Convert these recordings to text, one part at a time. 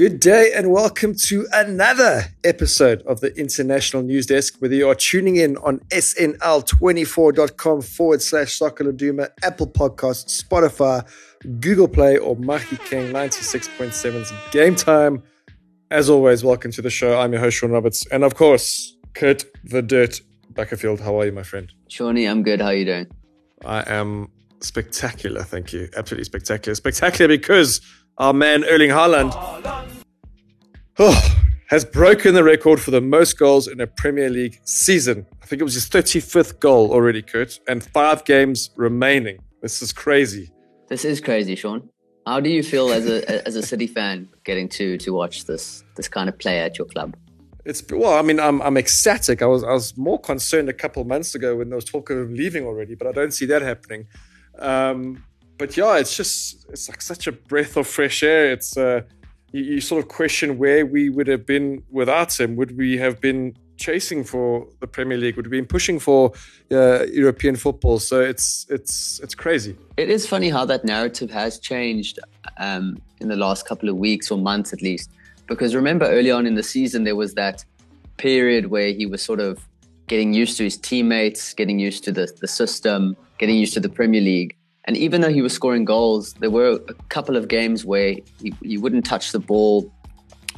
Good day and welcome to another episode of the International News Desk. Whether you are tuning in on SNL24.com forward slash Soccer Laduma, Apple Podcasts, Spotify, Google Play, or Mahikeng 96.7's Game Time. As always, welcome to the show. I'm your host, Sean Roberts. And of course, Kurt the Dirt Buckerfield. How are you, my friend? Shawnee, I'm good. How are you doing? I am spectacular, thank you. Absolutely spectacular. Spectacular because our man Erling Haaland oh, has broken the record for the most goals in a Premier League season. I think it was his 35th goal already, Kurt, and five games remaining. This is crazy. This is crazy, Sean. How do you feel as a as a City fan getting to to watch this this kind of play at your club? It's well, I mean, I'm I'm ecstatic. I was I was more concerned a couple of months ago when there was talk of him leaving already, but I don't see that happening. Um, but yeah, it's just it's like such a breath of fresh air. It's uh, you, you, sort of question where we would have been without him. Would we have been chasing for the Premier League? Would we have been pushing for uh, European football? So it's it's it's crazy. It is funny how that narrative has changed um, in the last couple of weeks or months at least. Because remember, early on in the season, there was that period where he was sort of getting used to his teammates, getting used to the, the system, getting used to the Premier League. And even though he was scoring goals, there were a couple of games where he, he wouldn't touch the ball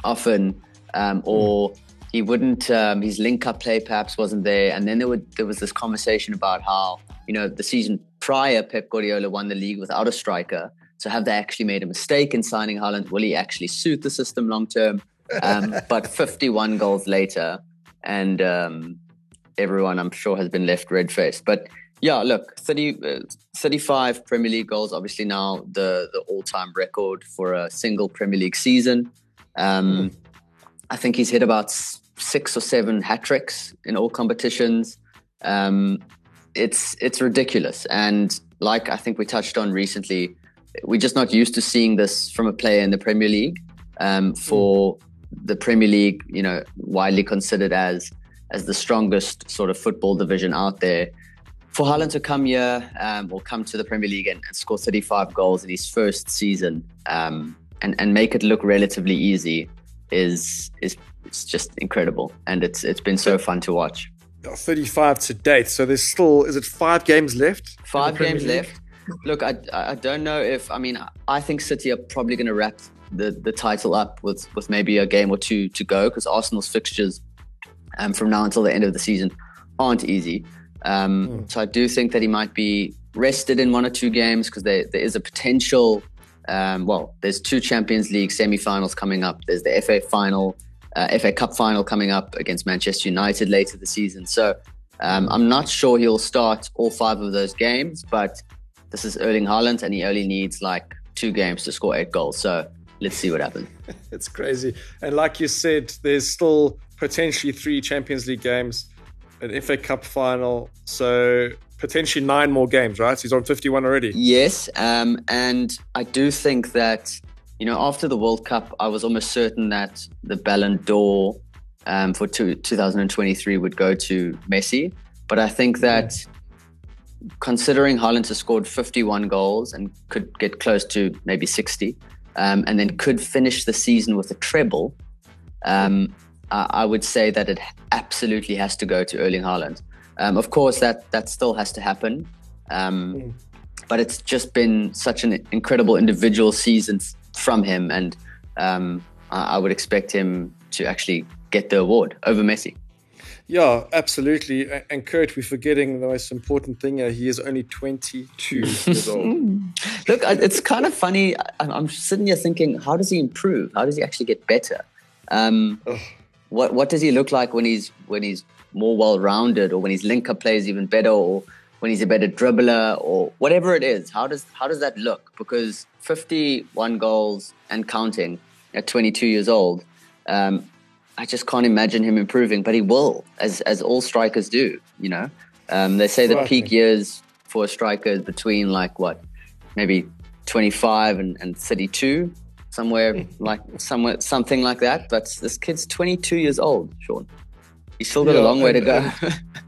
often, um, or he wouldn't. Um, his link-up play perhaps wasn't there. And then there, would, there was this conversation about how you know the season prior, Pep Guardiola won the league without a striker. So have they actually made a mistake in signing Haaland? Will he actually suit the system long term? Um, but 51 goals later, and um, everyone I'm sure has been left red faced. But yeah, look, 30, uh, 35 Premier League goals, obviously now the, the all time record for a single Premier League season. Um, mm. I think he's hit about six or seven hat tricks in all competitions. Um, it's it's ridiculous, and like I think we touched on recently, we're just not used to seeing this from a player in the Premier League. Um, for mm. the Premier League, you know, widely considered as as the strongest sort of football division out there for Haaland to come here um, or come to the Premier League and, and, score 35 goals in his first season um, and, and make it look relatively easy is is it's just incredible and it's it's been so fun to watch. 35 to date, so there's still is it five games left? Five games League? left. Look, I, I don't know if I mean I think City are probably going to wrap the, the title up with with maybe a game or two to go because Arsenal's fixtures um, from now until the end of the season aren't easy. Um, mm. So I do think that he might be rested in one or two games because there, there is a potential. Um, well, there's two Champions League semi-finals coming up. There's the FA final, uh, FA Cup final coming up against Manchester United later the season. So um, I'm not sure he'll start all five of those games, but this is Erling Haaland, and he only needs like two games to score eight goals. So let's see what happens. it's crazy, and like you said, there's still potentially three Champions League games an FA Cup final. So potentially nine more games, right? He's on 51 already. Yes. Um, and I do think that, you know, after the World Cup, I was almost certain that the Ballon d'Or um, for two, 2023 would go to Messi. But I think that considering Haaland has scored 51 goals and could get close to maybe 60, um, and then could finish the season with a treble, um, I would say that it absolutely has to go to Erling Haaland. Um, of course, that that still has to happen, um, mm. but it's just been such an incredible individual season from him, and um, I, I would expect him to actually get the award over Messi. Yeah, absolutely. And Kurt, we're forgetting the most important thing here. He is only 22 years old. Look, it's kind of funny. I'm sitting here thinking, how does he improve? How does he actually get better? Um, what what does he look like when he's when he's more well rounded, or when his link up plays even better, or when he's a better dribbler, or whatever it is? How does how does that look? Because 51 goals and counting at 22 years old, um, I just can't imagine him improving. But he will, as as all strikers do. You know, um, they say the peak years for a striker is between like what, maybe 25 and, and 32 somewhere like somewhere something like that. But this kid's 22 years old, Sean. He's still got yeah, a long way to go.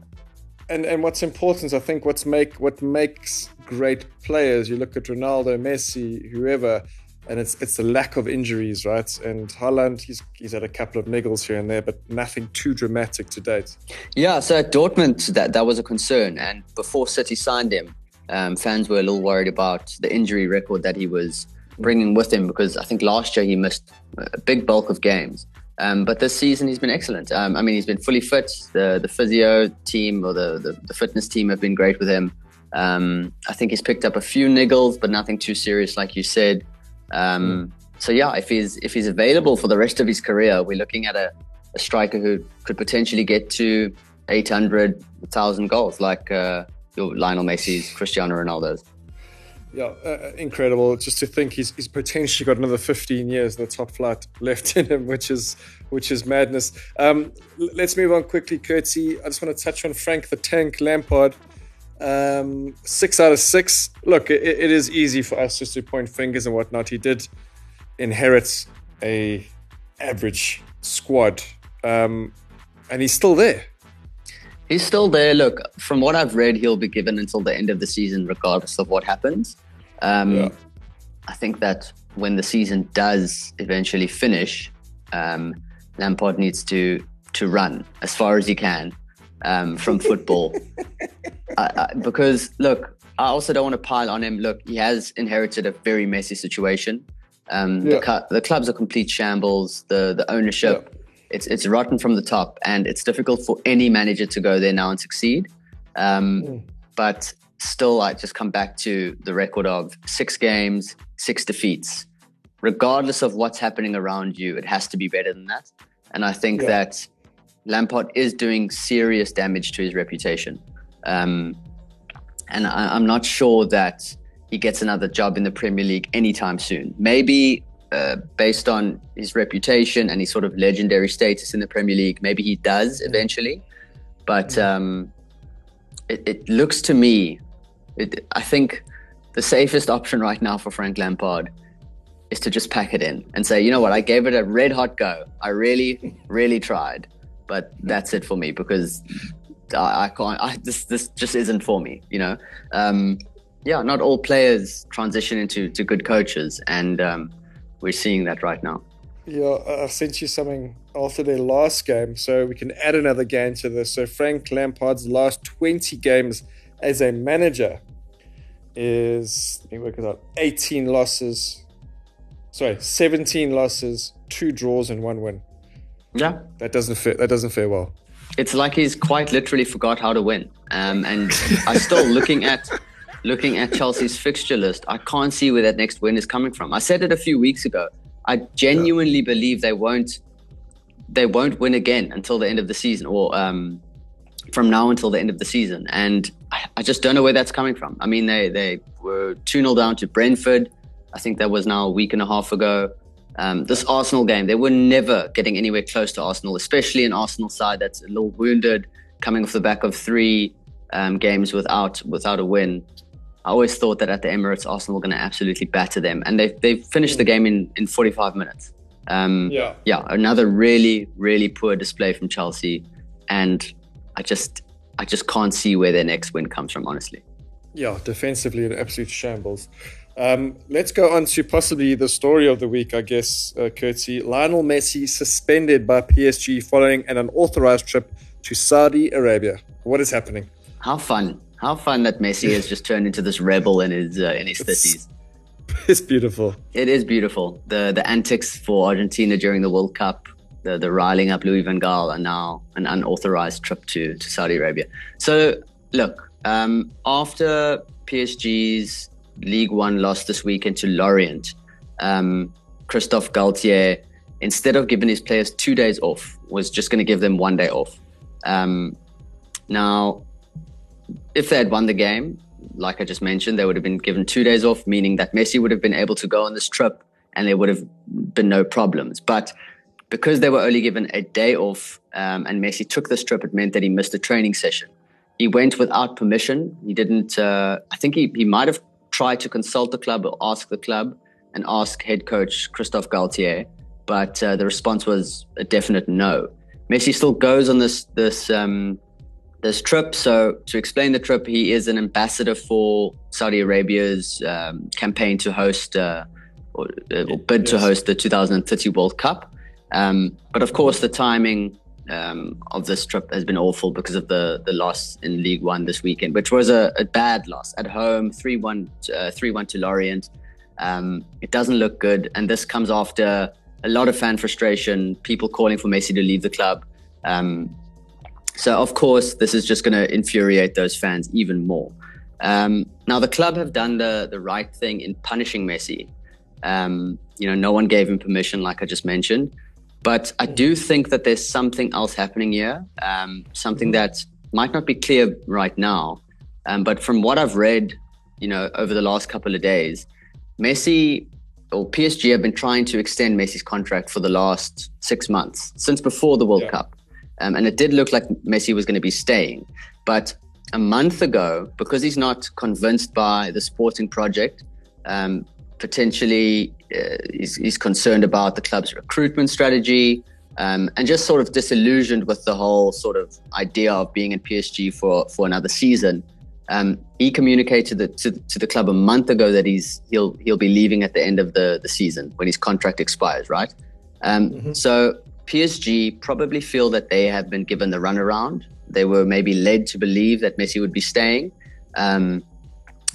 and and what's important, I think, what's make what makes great players. You look at Ronaldo, Messi, whoever. and it's it's the lack of injuries, right? And Haaland, he's he's had a couple of niggles here and there, but nothing too dramatic to date. Yeah, so at Dortmund, that that was a concern, and before City signed him, um, fans were a little worried about the injury record that he was bringing with him because I think last year he missed a big bulk of games. Um, but this season he's been excellent. Um, I mean, he's been fully fit. The the physio team or the, the, the fitness team have been great with him. Um, I think he's picked up a few niggles, but nothing too serious, like you said. Um, so yeah, if he's if he's available for the rest of his career, we're looking at a, a striker who could potentially get to 800, 1,000 goals, like uh, your Lionel Messi's, Cristiano Ronaldo's. Yeah, uh, uh, incredible. Just to think he's, he's potentially got another 15 years in the top flight left in him, which is which is madness. Um, let's move on quickly, Curtsy. I just want to touch on Frank the Tank Lampard. Um, six out of six. Look, it, it is easy for us just to point fingers and whatnot. He did inherit a average squad, um, and he's still there. He's still there. Look, from what I've read, he'll be given until the end of the season, regardless of what happens. Um, yeah. I think that when the season does eventually finish, um, Lampard needs to to run as far as he can um, from football. I, I, because look, I also don't want to pile on him. Look, he has inherited a very messy situation. Um, yeah. the, the, club's a complete shambles. The the ownership, yeah. it's it's rotten from the top, and it's difficult for any manager to go there now and succeed. Um, mm. But still, I just come back to the record of six games, six defeats. Regardless of what's happening around you, it has to be better than that. And I think yeah. that Lampard is doing serious damage to his reputation. Um, and I, am not sure that he gets another job in the Premier League anytime soon. Maybe uh, based on his reputation and his sort of legendary status in the Premier League, maybe he does eventually. But um, it, it, looks to me, it, I think the safest option right now for Frank Lampard is to just pack it in and say, you know what, I gave it a red hot go. I really, really tried but that's it for me because I, I can't. I, this this just isn't for me. You know. Um, yeah, not all players transition into to good coaches, and um, we're seeing that right now. Yeah, I sent you something after their last game, so we can add another game to this. So Frank Lampard's last 20 games as a manager is let me work it out 18 losses sorry 17 losses two draws and one win yeah, that doesn't fit. That doesn't fit well. It's like he's quite literally forgot how to win. Um, and i'm still looking at looking at Chelsea's fixture list. I can't see where that next win is coming from. I said it a few weeks ago. I genuinely yeah. believe they won't they won't win again until the end of the season, or um, from now until the end of the season. And I, I just don't know where that's coming from. I mean, they they were two 0 down to Brentford. I think that was now a week and a half ago. Um, this Arsenal game, they were never getting anywhere close to Arsenal, especially an Arsenal side that's a little wounded, coming off the back of three um, games without without a win. I always thought that at the Emirates, Arsenal were going to absolutely batter them, and they they finished the game in in 45 minutes. Um, yeah, yeah, another really really poor display from Chelsea, and I just I just can't see where their next win comes from, honestly. Yeah, defensively an absolute shambles. Um, let's go on to possibly the story of the week, I guess, uh, Curtsy. Lionel Messi suspended by PSG following an unauthorized trip to Saudi Arabia. What is happening? How fun! How fun that Messi has just turned into this rebel in his uh, in his thirties. It's beautiful. It is beautiful. The the antics for Argentina during the World Cup, the the riling up Louis van Gaal, and now an unauthorized trip to to Saudi Arabia. So look, um, after PSG's League One loss this weekend to Lorient. Um, Christophe Galtier, instead of giving his players two days off, was just going to give them one day off. Um, now, if they had won the game, like I just mentioned, they would have been given two days off, meaning that Messi would have been able to go on this trip and there would have been no problems. But because they were only given a day off um, and Messi took this trip, it meant that he missed a training session. He went without permission. He didn't, uh, I think he, he might have tried to consult the club or ask the club and ask head coach Christophe Galtier, but uh, the response was a definite no. Messi still goes on this this um, this trip. So to explain the trip, he is an ambassador for Saudi Arabia's um, campaign to host uh, or, uh, or bid yes. to host the 2030 World Cup. Um, but of course, the timing um, of this trip has been awful because of the the loss in League One this weekend, which was a, a bad loss at home, three one uh, three one to Lorient. Um, it doesn't look good, and this comes after a lot of fan frustration, people calling for Messi to leave the club. Um, so of course, this is just going to infuriate those fans even more. Um, now the club have done the the right thing in punishing Messi. Um, you know, no one gave him permission, like I just mentioned. But I do think that there's something else happening here, um, something mm-hmm. that might not be clear right now. Um, but from what I've read, you know, over the last couple of days, Messi or PSG have been trying to extend Messi's contract for the last six months, since before the World yeah. Cup. Um, and it did look like Messi was going to be staying. But a month ago, because he's not convinced by the sporting project, um, potentially uh, he's, he's, concerned about the club's recruitment strategy um, and just sort of disillusioned with the whole sort of idea of being in PSG for, for another season. Um, he communicated the, to, to, the club a month ago that he's he'll he'll be leaving at the end of the, the season when his contract expires, right? Um, mm-hmm. So PSG probably feel that they have been given the runaround. They were maybe led to believe that Messi would be staying. Um,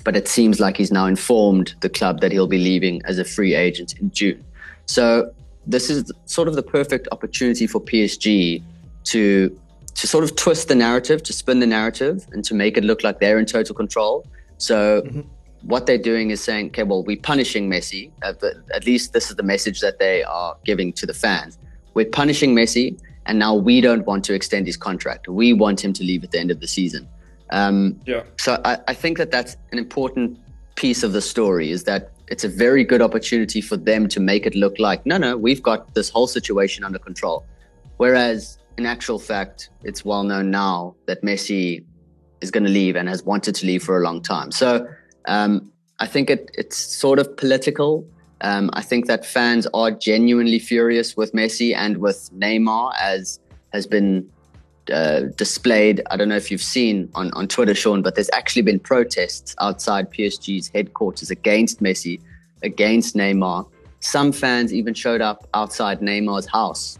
but it seems like he's now informed the club that he'll be leaving as a free agent in June. So this is sort of the perfect opportunity for PSG to to sort of twist the narrative, to spin the narrative, and to make it look like they're in total control. So mm-hmm. what they're doing is saying, okay, well, we're punishing Messi. At least this is the message that they are giving to the fans. We're punishing Messi, and now we don't want to extend his contract. We want him to leave at the end of the season. Um, yeah. So I, I think that that's an important piece of the story is that it's a very good opportunity for them to make it look like no, no, we've got this whole situation under control. Whereas in actual fact, it's well known now that Messi is going to leave and has wanted to leave for a long time. So um, I think it, it's sort of political. Um, I think that fans are genuinely furious with Messi and with Neymar, as has been uh, displayed. I don't know if you've seen on, on Twitter, Sean, but there's actually been protests outside PSG's headquarters against Messi, against Neymar. Some fans even showed up outside Neymar's house.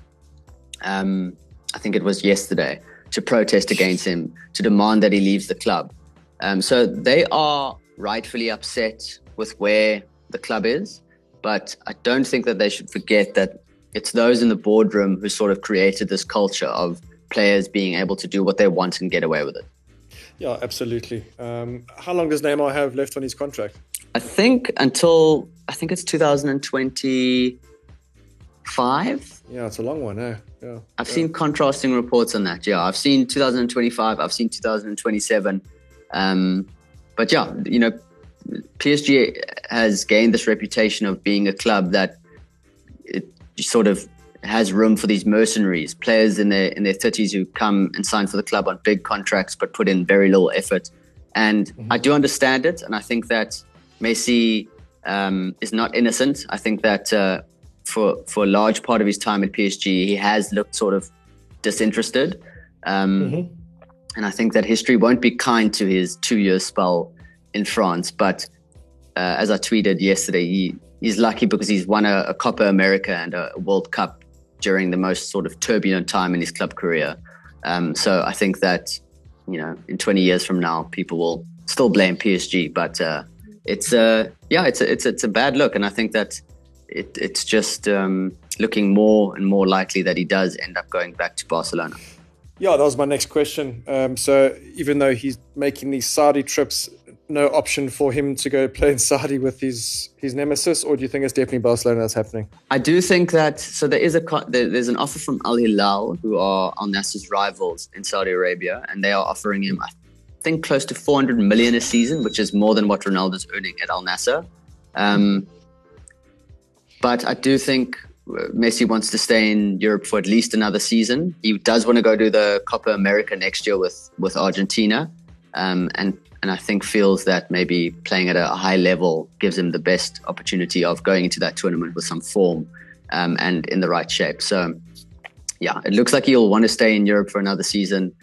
Um, I think it was yesterday to protest against him, to demand that he leaves the club. Um, so they are rightfully upset with where the club is, but I don't think that they should forget that it's those in the boardroom who sort of created this culture of players being able to do what they want and get away with it. Yeah, absolutely. Um, how long does Neymar have left on his contract? I think until I think it's 2025. Yeah, it's a long one, eh? Yeah. I've yeah. seen contrasting reports on that. Yeah, I've seen 2025. I've seen 2027. Um, but yeah, you know, PSG has gained this reputation of being a club that it sort of has room for these mercenaries, players in their in their thirties who come and sign for the club on big contracts but put in very little effort. And mm-hmm. I do understand it, and I think that Messi um, is not innocent. I think that uh, for for a large part of his time at PSG, he has looked sort of disinterested. Um, mm-hmm. And I think that history won't be kind to his two year spell in France. But uh, as I tweeted yesterday, he, he's lucky because he's won a, a Copa America and a World Cup during the most sort of turbulent time in his club career. Um, so I think that you know in 20 years from now, people will still blame PSG, but uh, it's uh, yeah, it's a, it's it's a bad look, and I think that it, it's just um, looking more and more likely that he does end up going back to Barcelona. Yeah, that was my next question. Um, so even though he's making these Saudi trips no option for him to go play in Saudi with his his nemesis, or do you think it's definitely Barcelona that's happening? I do think that. So there is a there's an offer from Al Hilal, who are Al Nassr's rivals in Saudi Arabia, and they are offering him, I think, close to 400 million a season, which is more than what Ronaldo's earning at Al Nassr. Um, but I do think Messi wants to stay in Europe for at least another season. He does want to go to the Copa America next year with with Argentina, um, and and I think feels that maybe playing at a high level gives him the best opportunity of going into that tournament with some form um, and in the right shape. So, yeah, it looks like he'll want to stay in Europe for another season.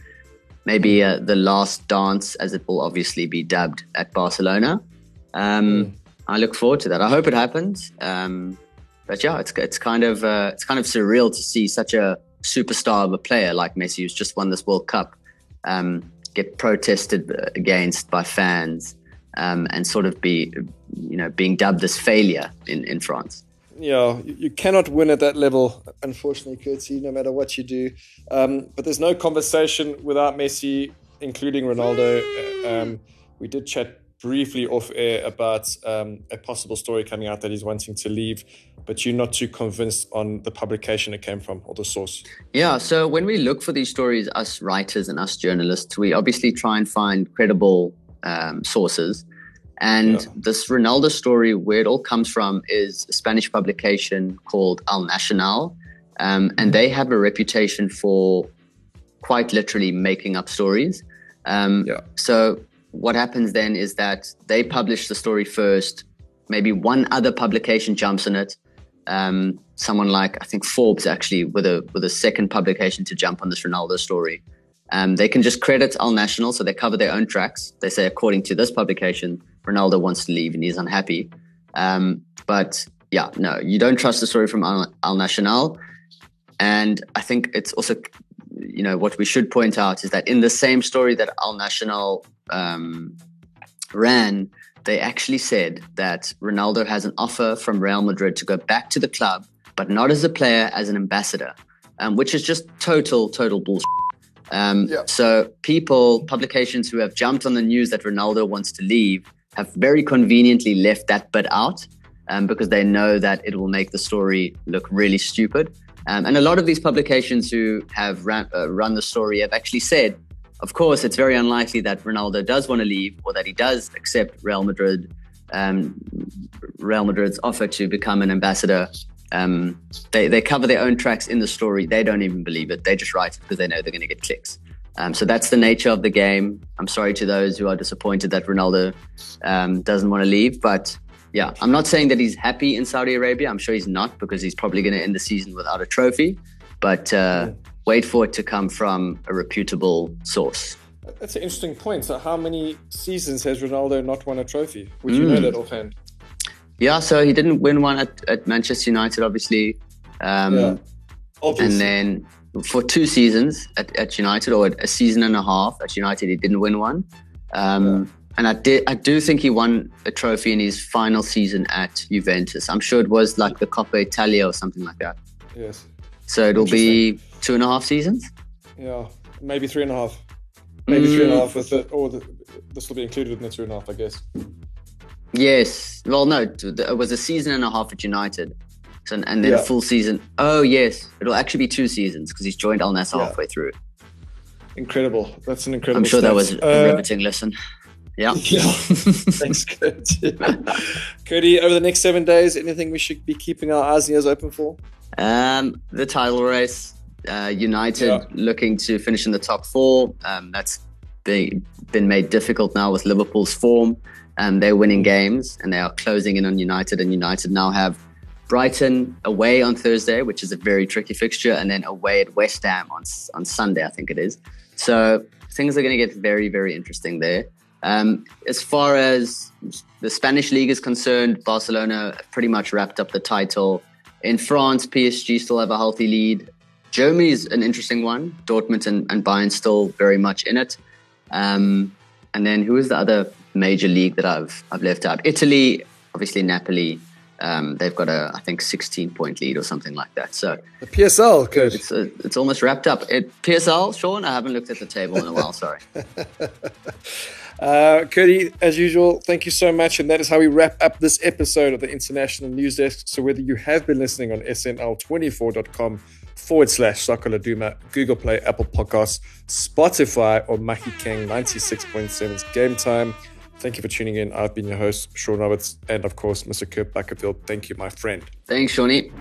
Maybe uh, the last dance, as it will obviously be dubbed at Barcelona. Um, mm. I look forward to that. I hope it happens. Um, but yeah, it's it's kind of uh, it's kind of surreal to see such a superstar of a player like Messi, who's just won this World Cup, um, get protested against by fans um, and sort of be, you know, being dubbed as failure in, in France. Yeah, you cannot win at that level, unfortunately, Curti, no matter what you do. Um, but there's no conversation without Messi, including Ronaldo. Uh, um, we did chat briefly off air about um, a possible story coming out that he's wanting to leave, but you're not too convinced on the publication it came from or the source. Yeah, so when we look for these stories, us writers and us journalists, we obviously try and find credible um, sources. And yeah. this Ronaldo story, where it all comes from, is a Spanish publication called El Nacional. Um, and they have a reputation for quite literally making up stories. Um, yeah. So what happens then is that they publish the story first. Maybe one other publication jumps on it. Um, someone like I think Forbes actually with a with a second publication to jump on this Ronaldo story. Um, they can just credit Al Nacional, so they cover their own tracks. They say, according to this publication, Ronaldo wants to leave and he's unhappy. Um, but yeah, no, you don't trust the story from Al-, El Nacional. And I think it's also, you know, what we should point out is that in the same story that Al Nacional um, ran, they actually said that Ronaldo has an offer from Real Madrid to go back to the club, but not as a player, as an ambassador, um, which is just total, total bullshit. Um, yeah. So people, publications who have jumped on the news that Ronaldo wants to leave have very conveniently left that bit out um, because they know that it will make the story look really stupid. Um, and a lot of these publications who have ran, uh, run the story have actually said of course, it's very unlikely that Ronaldo does want to leave or that he does accept Real Madrid, um, Real Madrid's offer to become an ambassador. Um, they, they cover their own tracks in the story. They don't even believe it. They just write it because they know they're going to get clicks. Um, so that's the nature of the game. I'm sorry to those who are disappointed that Ronaldo um, doesn't want to leave, but yeah, I'm not saying that he's happy in Saudi Arabia. I'm sure he's not because he's probably going to end the season without a trophy. But uh, wait for it to come from a reputable source. That's an interesting point. So, how many seasons has Ronaldo not won a trophy? Would you mm. know that offhand? Yeah, so he didn't win one at, at Manchester United, obviously. Um, yeah. And then for two seasons at, at, United, or a season and a half at United, he didn't win one. Um, yeah. And I did, I do think he won a trophy in his final season at Juventus. I'm sure it was like the Coppa Italia or something like that. Yes. So it'll be two and a half seasons. Yeah, maybe three and a half. Maybe mm. three and a mm. half with it, or the, this will be included in the two and a half, I guess. Yes. Well, no, it was a season and a half at United. So, and then yeah. a full season. Oh, yes. It'll actually be two seasons because he's joined Al Nassr yeah. halfway through. Incredible. That's an incredible. I'm sure that was a uh, riveting lesson. Yeah. yeah. Thanks, Kurt. Curti, over the next seven days, anything we should be keeping our eyes and ears open for? Um, the title race, uh, United yeah. looking to finish in the top four. Um, that's been, been made difficult now with Liverpool's form. Um, they're winning games and they are closing in on United. And United now have Brighton away on Thursday, which is a very tricky fixture, and then away at West Ham on on Sunday, I think it is. So things are going to get very, very interesting there. Um, as far as the Spanish league is concerned, Barcelona pretty much wrapped up the title. In France, PSG still have a healthy lead. Germany is an interesting one. Dortmund and, and Bayern still very much in it. Um, and then who is the other major league that I've I've left out? Italy, obviously Napoli. Um, they've got a I think 16 point lead or something like that. So the PSL, good. It's uh, it's almost wrapped up. It, PSL, Sean. I haven't looked at the table in a while. Sorry. Uh, Curti, as usual, thank you so much. And that is how we wrap up this episode of the International News Desk. So, whether you have been listening on snl24.com forward slash Soccer Laduma, Google Play, Apple Podcasts, Spotify, or Mahikeng 96.7's Game Time, thank you for tuning in. I've been your host, Sean Roberts, and of course, Mr. Kurt Buckerfield. Thank you, my friend. Thanks, Shawnee.